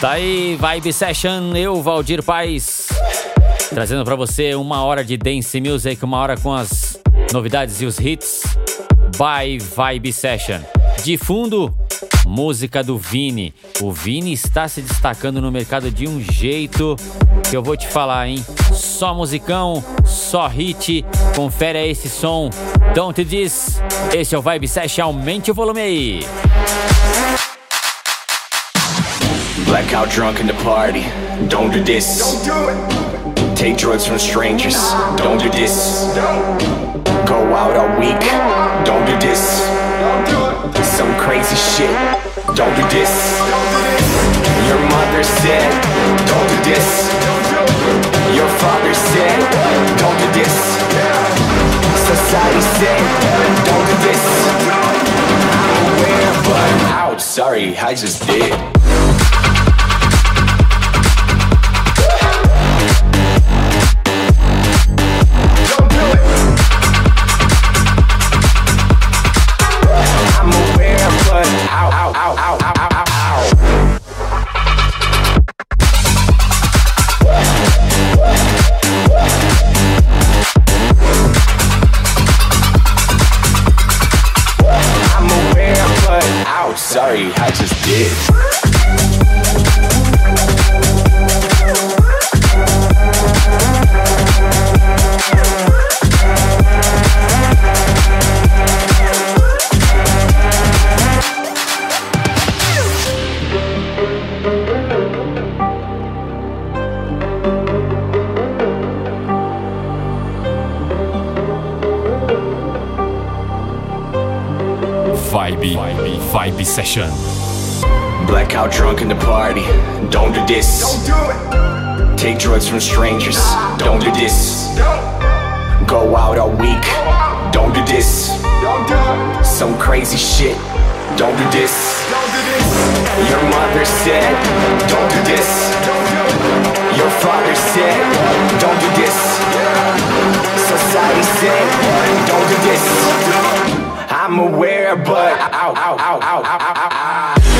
Tá aí, Vibe Session, eu, Valdir Paz, trazendo para você uma hora de dance music, uma hora com as novidades e os hits by Vibe Session. De fundo, música do Vini. O Vini está se destacando no mercado de um jeito que eu vou te falar, hein? Só musicão, só hit. Confere esse som. Don't This. Esse é o Vibe Session. Aumente o volume aí. Blackout drunk in the party. Don't do this. Don't do it. Take drugs from strangers. Don't do this. Don't. Go out all week. Don't do this. Do some crazy shit. Don't do this. Your mother said, Don't do this. Your father said, Don't do this. Society said, Don't do this. I'm aware, but out. Sorry, I just did. Sorry, I just did. Session. Blackout drunk in the party. Don't do this. Don't do it. Take drugs from strangers. Don't do this. Go out all week. Don't do this. Some crazy shit. Don't do this. Your mother said, Don't do this. Your father said, Don't do this. Society said, Don't do this. I'm aware, but ow, ow, ow, ow, ow, ow, ow.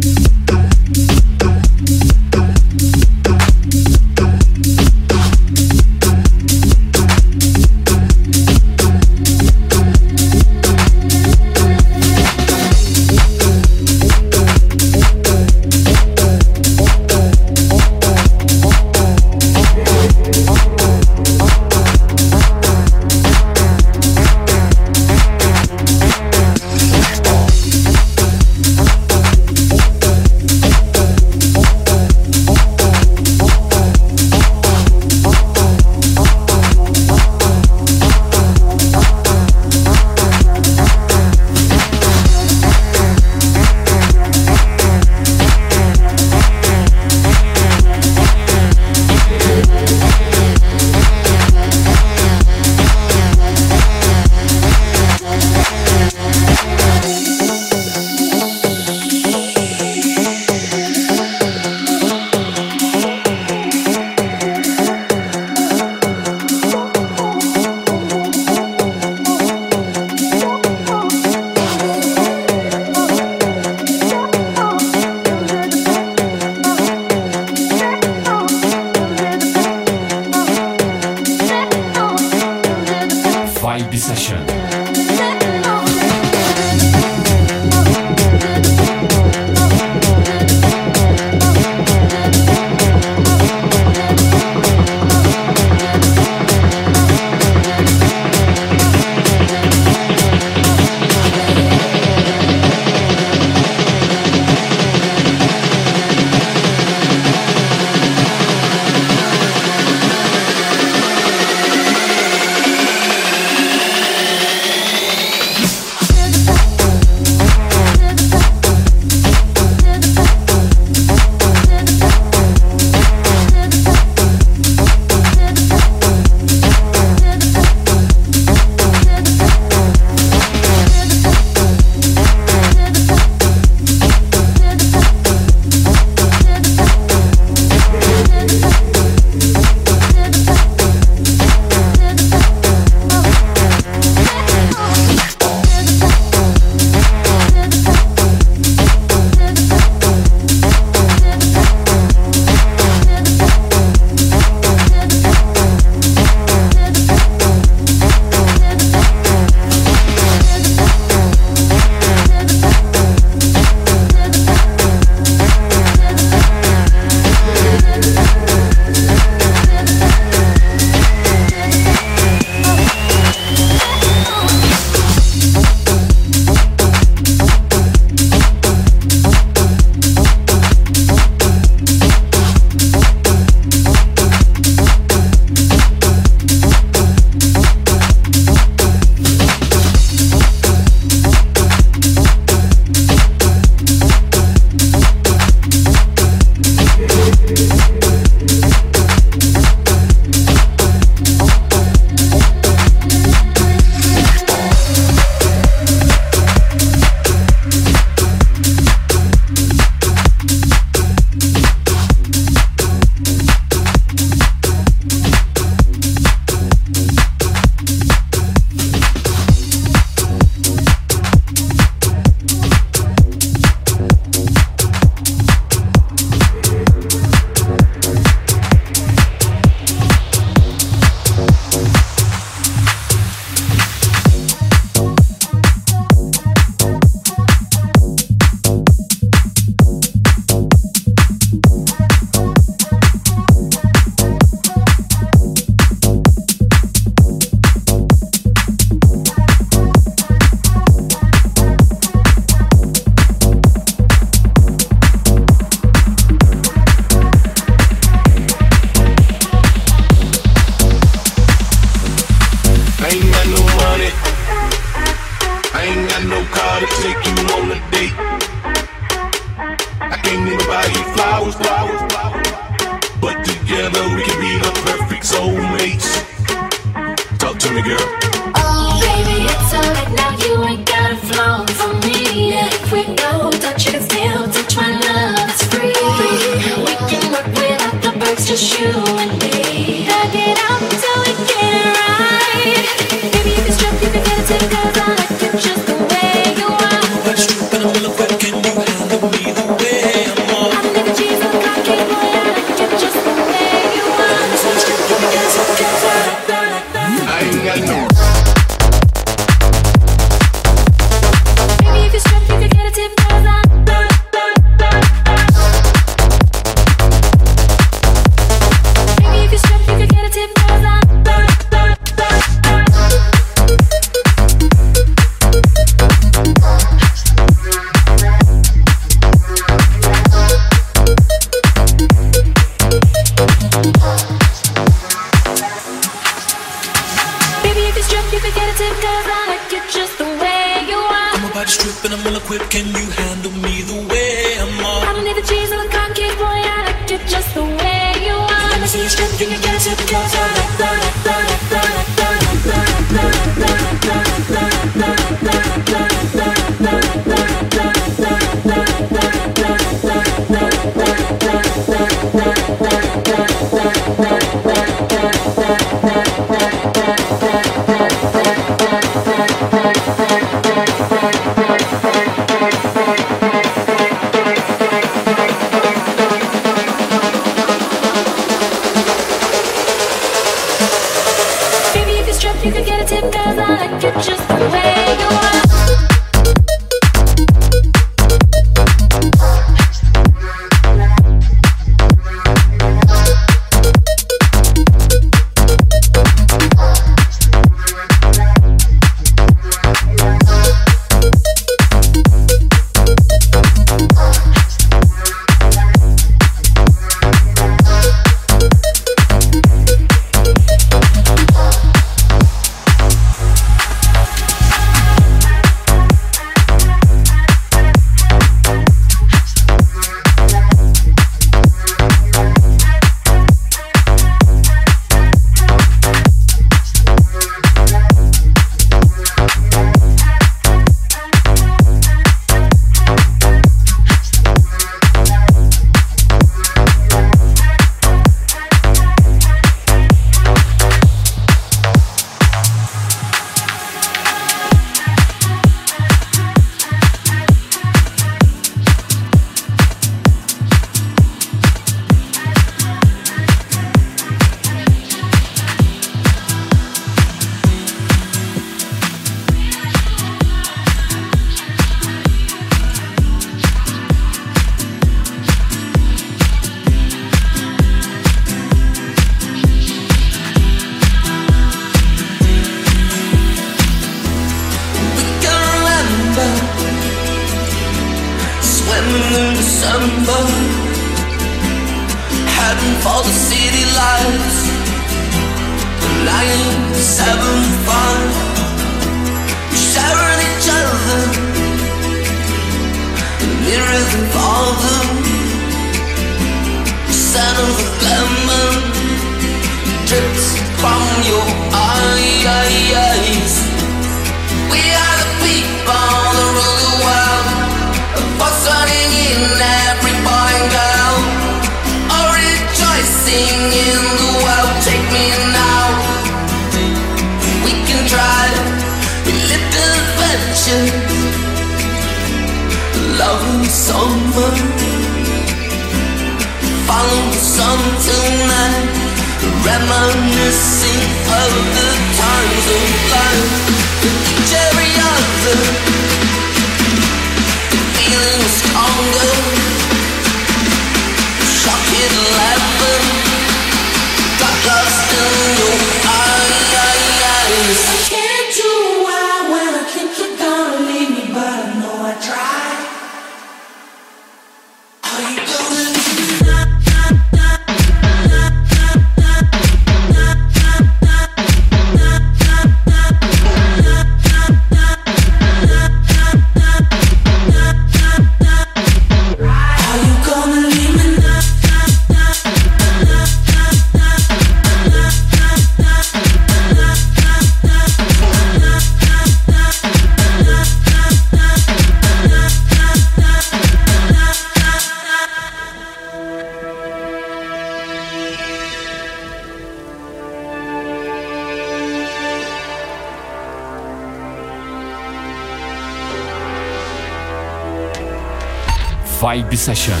session.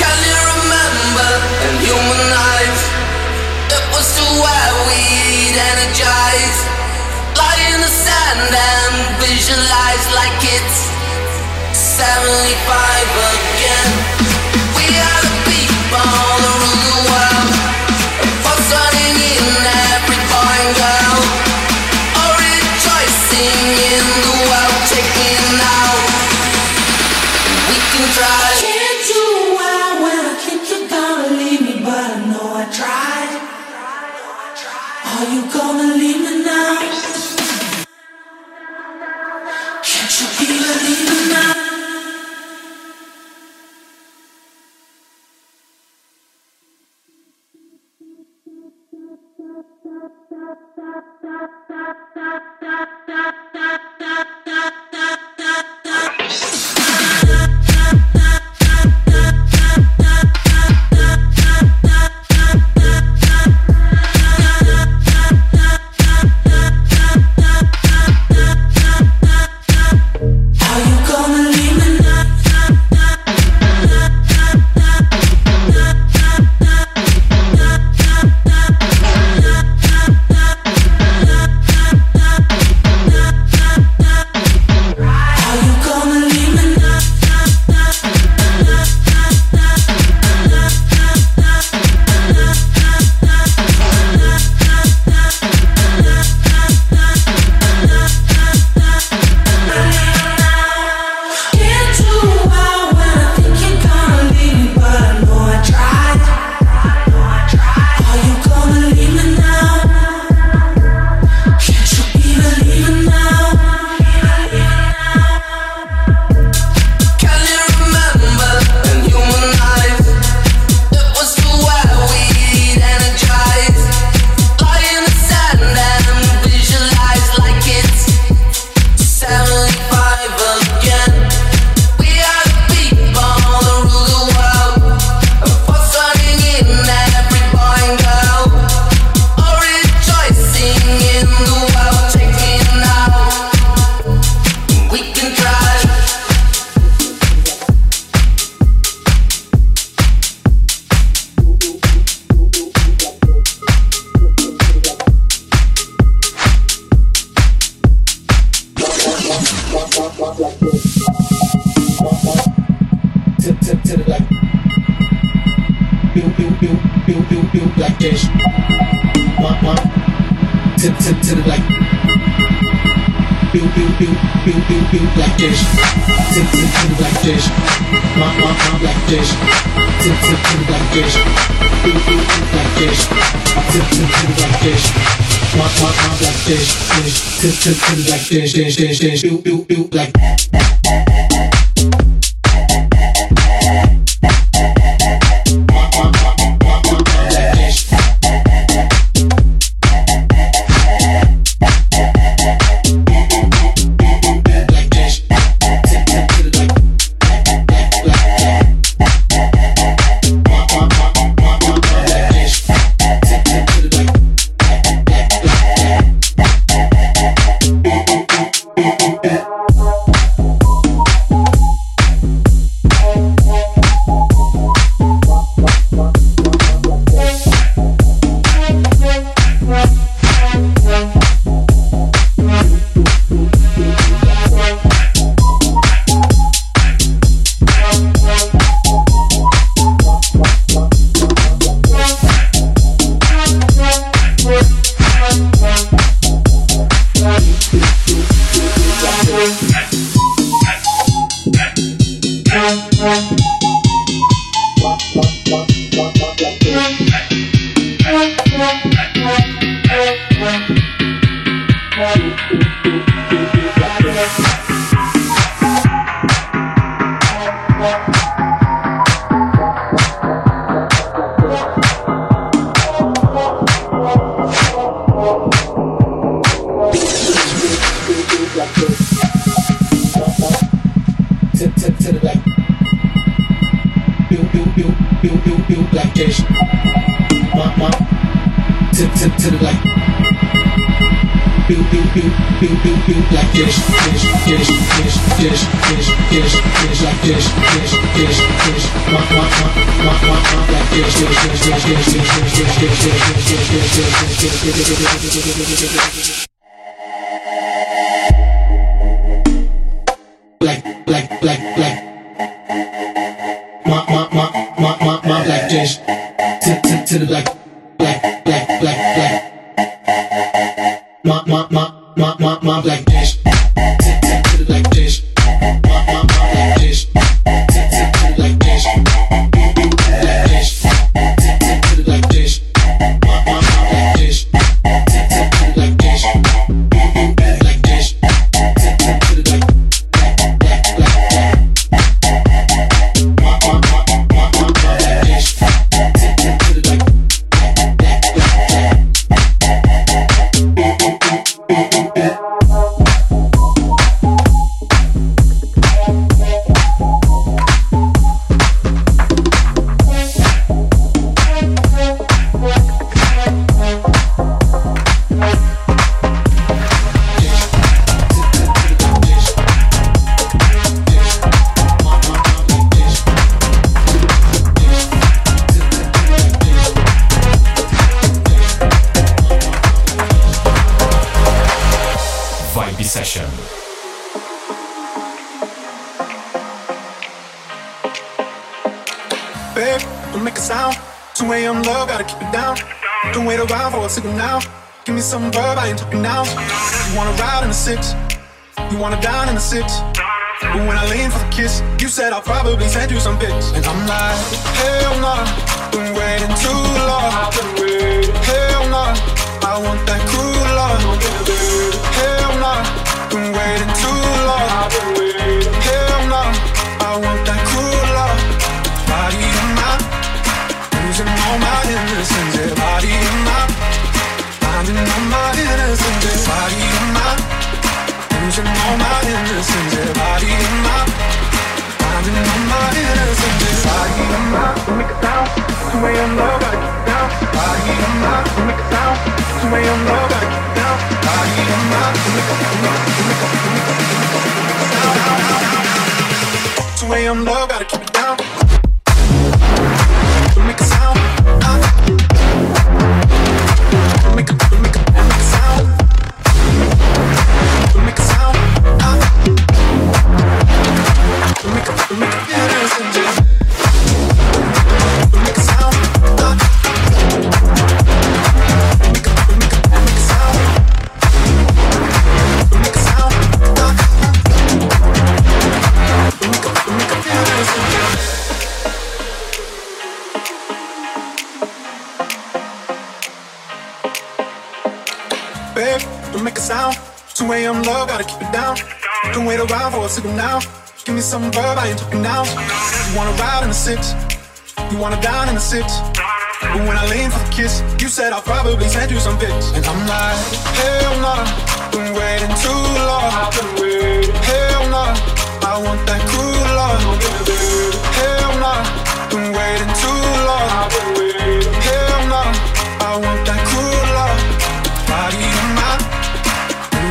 Can you remember a human life? It was to where we'd energize. Lie in the sand and visualize like it's 75. To, to, the like. Pew, pew, pew, pew, pew, pew, black dish. To, to, to the black dish. One, one, one, black dish. To, to, to the black dish. Pew, pew, pew, black dish. To, to, to the black dish. One, one, one, black dish, dish. To, to, to the black dish, dish, dish, dish. Pew, pew, pew, black. Hey! Pew, pew, pew, pew, pew, pew, black dish, dish, dish, dish, dish, dish, dish, dish, like dish, dish, dish, dish. One, one, one, one, one, one, black dish, dish, dish, dish, dish, dish, dish, dish, dish, dish, dish, dish, dish, dish, dish, dish, dish, dish, black, signal now. Give me some verb, I ain't talking now. You wanna ride in the six, you wanna dine in the six. But when I lean for the kiss, you said I'll probably send you some pics. And I'm like, hell nah, been waiting too long. Hell nah, I want that cruel love. Hell nah, been waiting too long. Hell nah, I want that cruel love. Body in my, losing all my innocence. Yeah, body in my, I'm love, gotta keep down. Body my, make a sound, A.M. love, gotta keep down. Body my, make a sound, it's A.M. love, gotta keep it down. Make a sound. 2 a.m. love, gotta keep it down. Don't wait around for a signal now. Give me some verb, I ain't talking now. You wanna ride in the six, you wanna dine in the six. But when I lean for the kiss, you said I'll probably send you some pics. And I'm like, hell no, been waiting too long. Hell no, I want that cruel love. Hell no, been waiting too long. Hell no, I want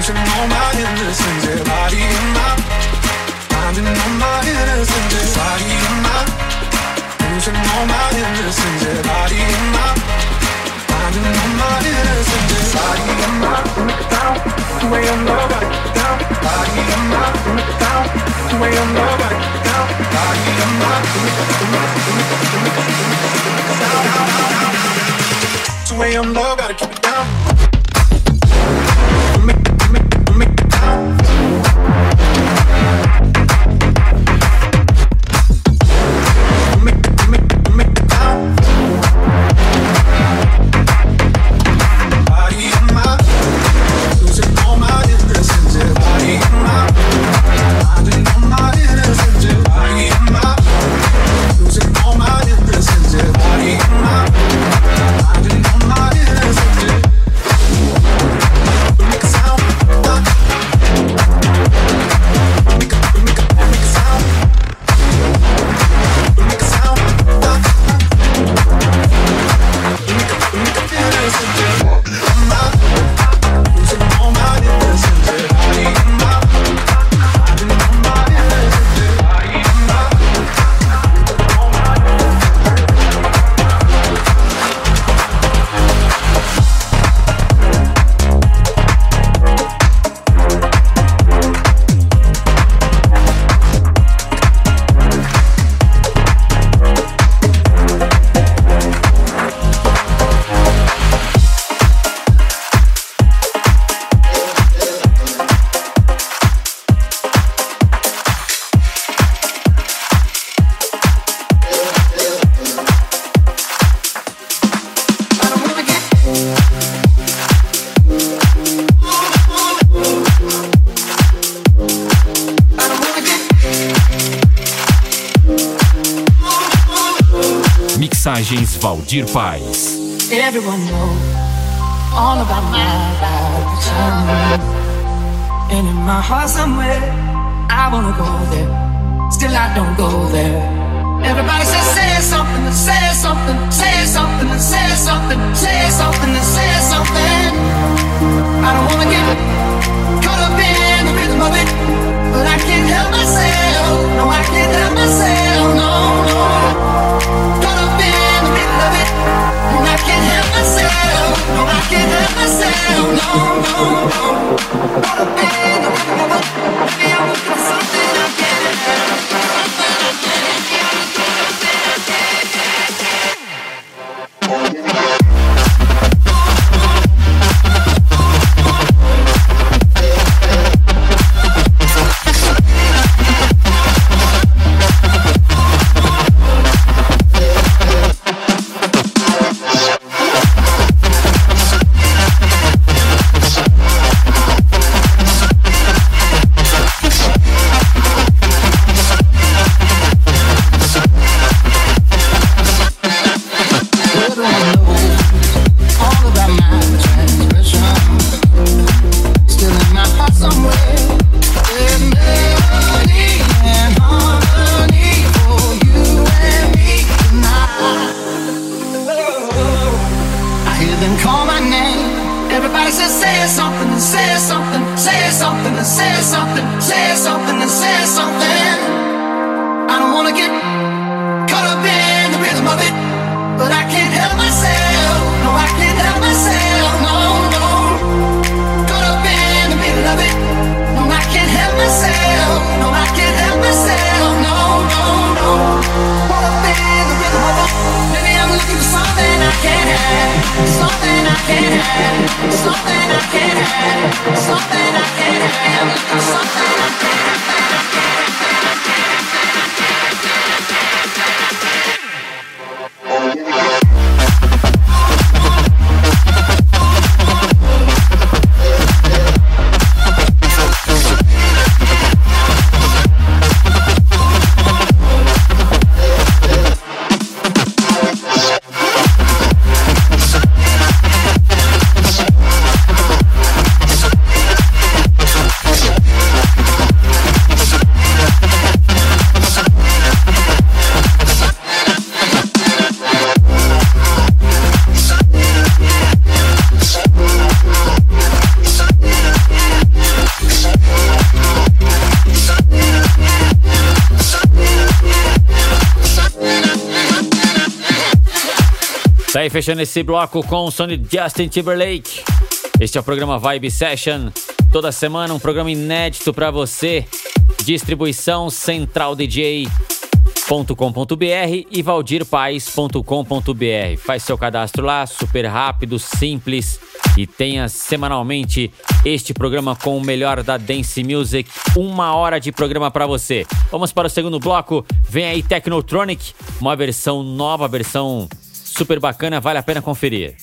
losing all my innocence. Yeah, body finding all my innocence. Yeah, body losing all my innocence. Yeah, body finding all my innocence. Yeah, body down. Way love, gotta get down. Body down. Love, gotta get down. Body down. Love, gotta keep it down. Valdir Paz. Everyone knows all about my return. And in my heart somewhere, I wanna go there. Still I don't go there. Everybody says say something, say something, say something, say something, say something, say something. I don't wanna get caught up in the rhythm of it, but I can't help myself. No, I can't help myself. No, myself. No, no, no. Caught up in the rhythm of it. Maybe fechando esse bloco com o de Justin Timberlake. Este é o programa Vibe Session. Toda semana um programa inédito para você. Distribuição Central DJ valdirpaes.com.br e valdirpaes.com.br. Faz seu cadastro lá, super rápido, simples e tenha semanalmente este programa com o melhor da Dance Music. Uma hora de programa para você. Vamos para o segundo bloco. Vem aí Technotronic, uma versão nova, versão super bacana, vale a pena conferir.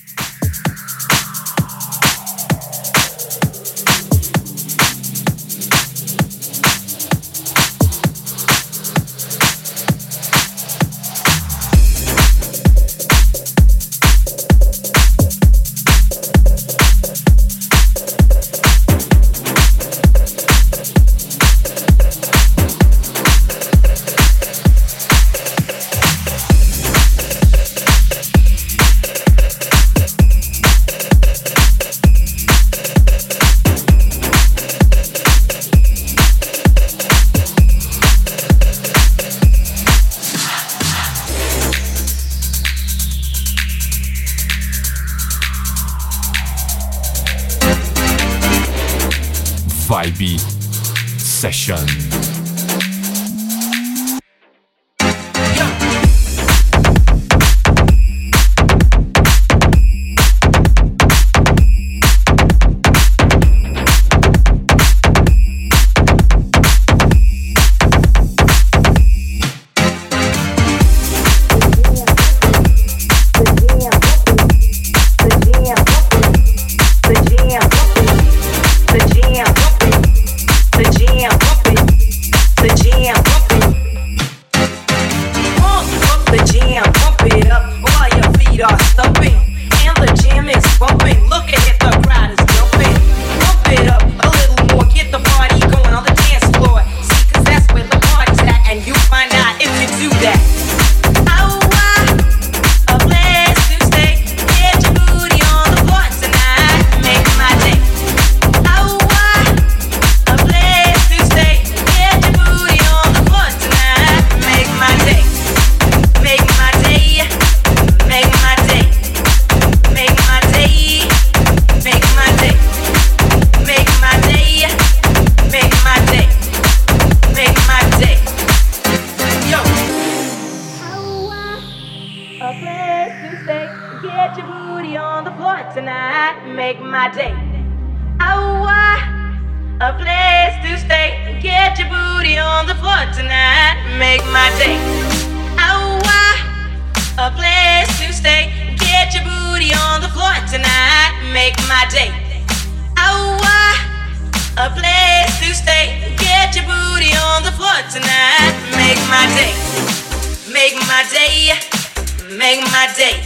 Make my day.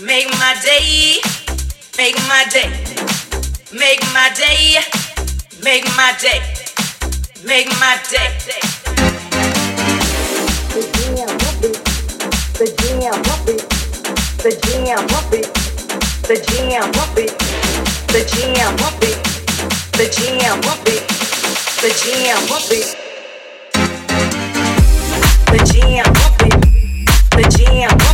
Make my day. Make my day. Make my day. Make my day. Make my day. The jam up it. The jam up it. The jam up it. The jam up it. The jam up it. The jam up it. The jam up it. The jam up it. The jam up it.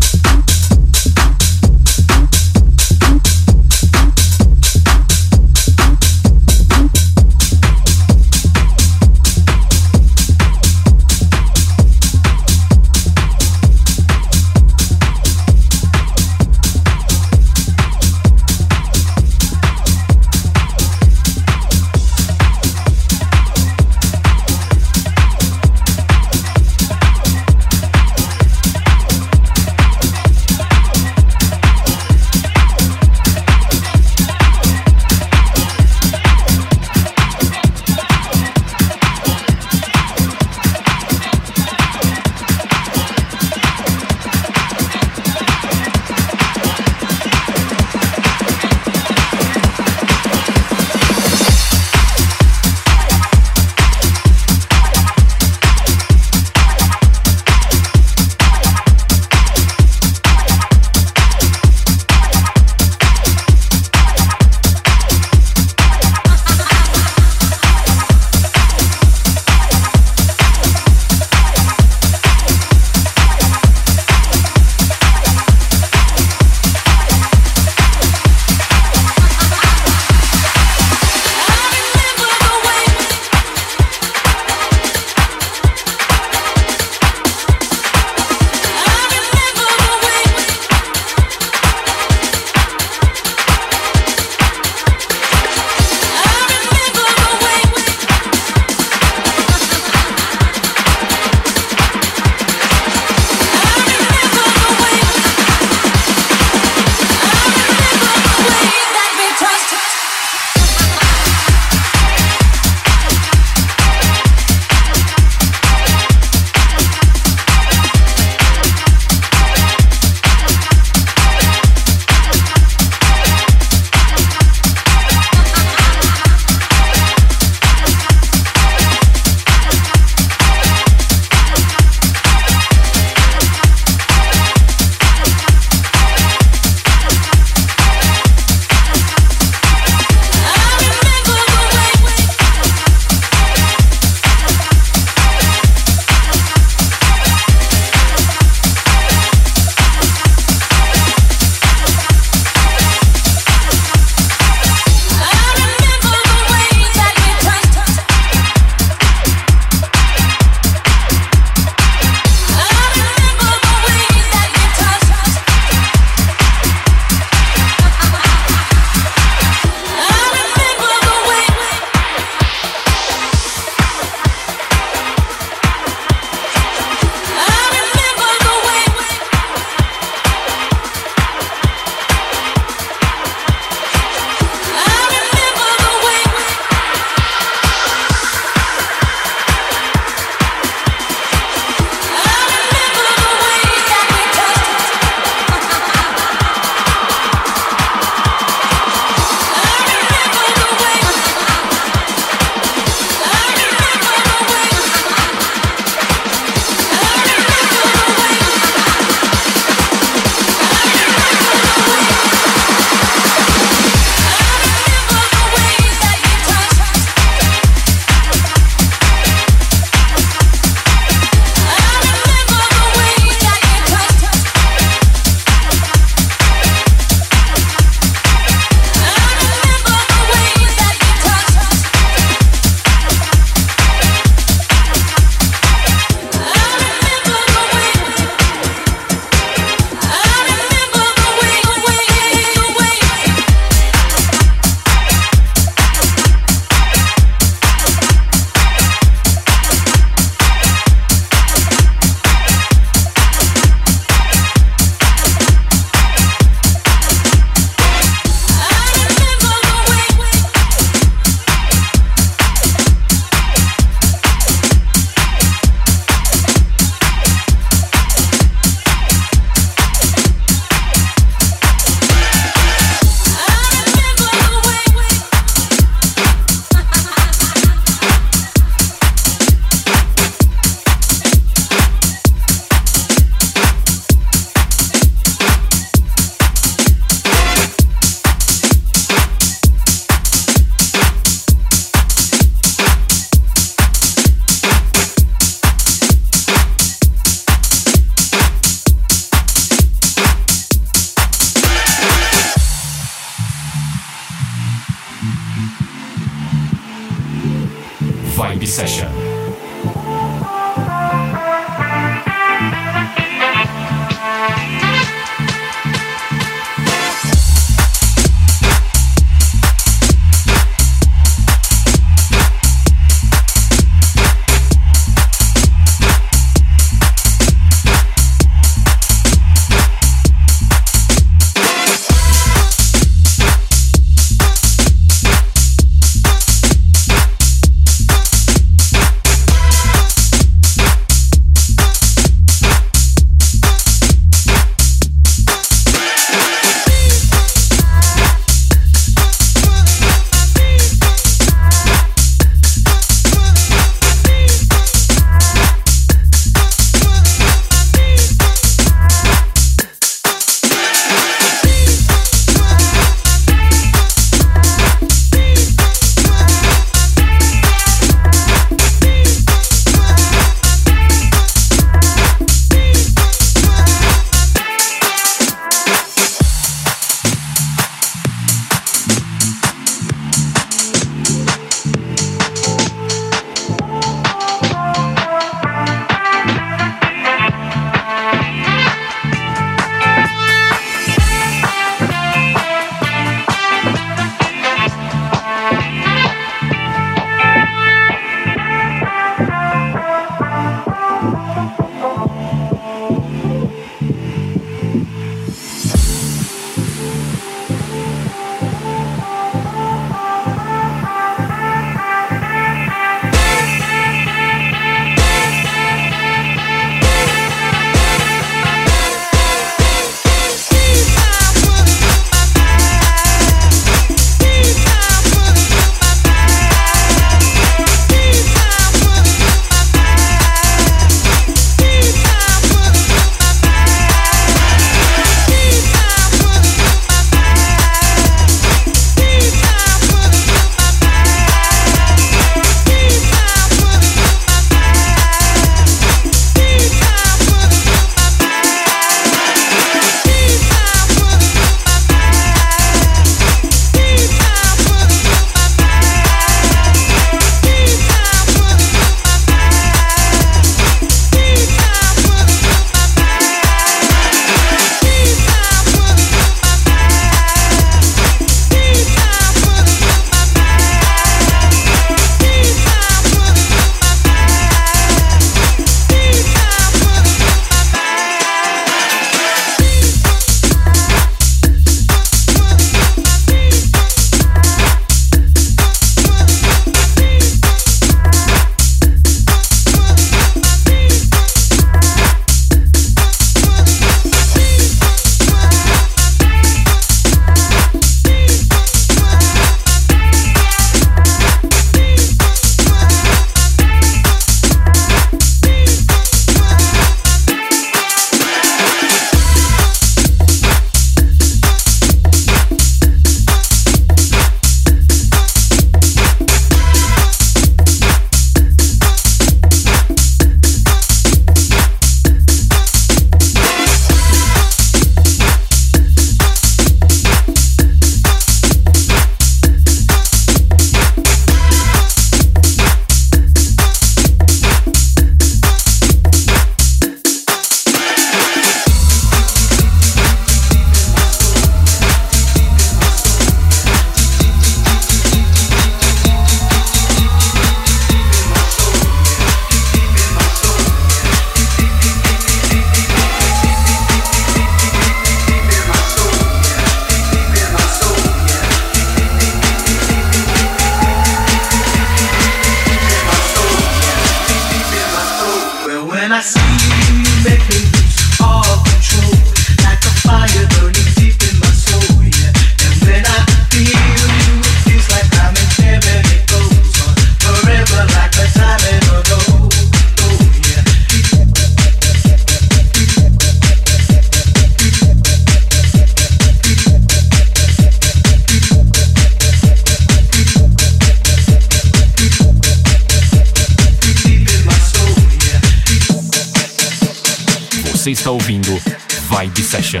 Session.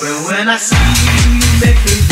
Well, when I see you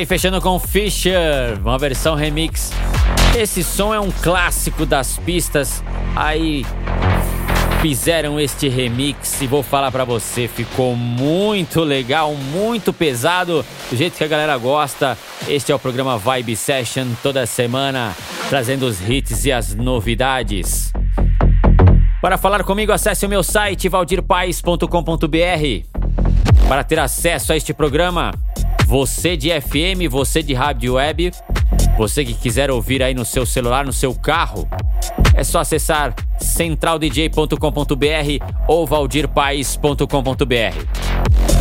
aí fechando com Fisher, uma versão remix. Esse som é um clássico das pistas. Aí fizeram este remix e vou falar para você, ficou muito legal, muito pesado, do jeito que a galera gosta. Este é o programa Vibe Session toda semana, trazendo os hits e as novidades. Para falar comigo, acesse o meu site valdirpaes.com.br. Para ter acesso a este programa, você de FM, você de rádio web, você que quiser ouvir aí no seu celular, no seu carro, é só acessar centraldj.com.br ou valdirpaes.com.br.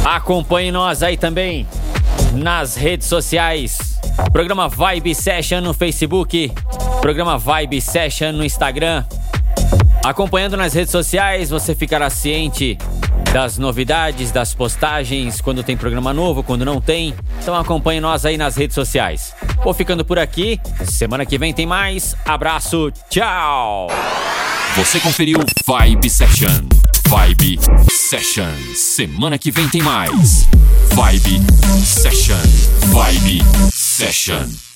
Acompanhe nós aí também nas redes sociais. Programa Vibe Session no Facebook, programa Vibe Session no Instagram. Acompanhando nas redes sociais, você ficará ciente das novidades, das postagens, quando tem programa novo, quando não tem. Então acompanhe nós aí nas redes sociais. Vou ficando por aqui. Semana que vem tem mais. Abraço, tchau! Você conferiu Vibe Session. Vibe Session. Semana que vem tem mais. Vibe Session. Vibe Session.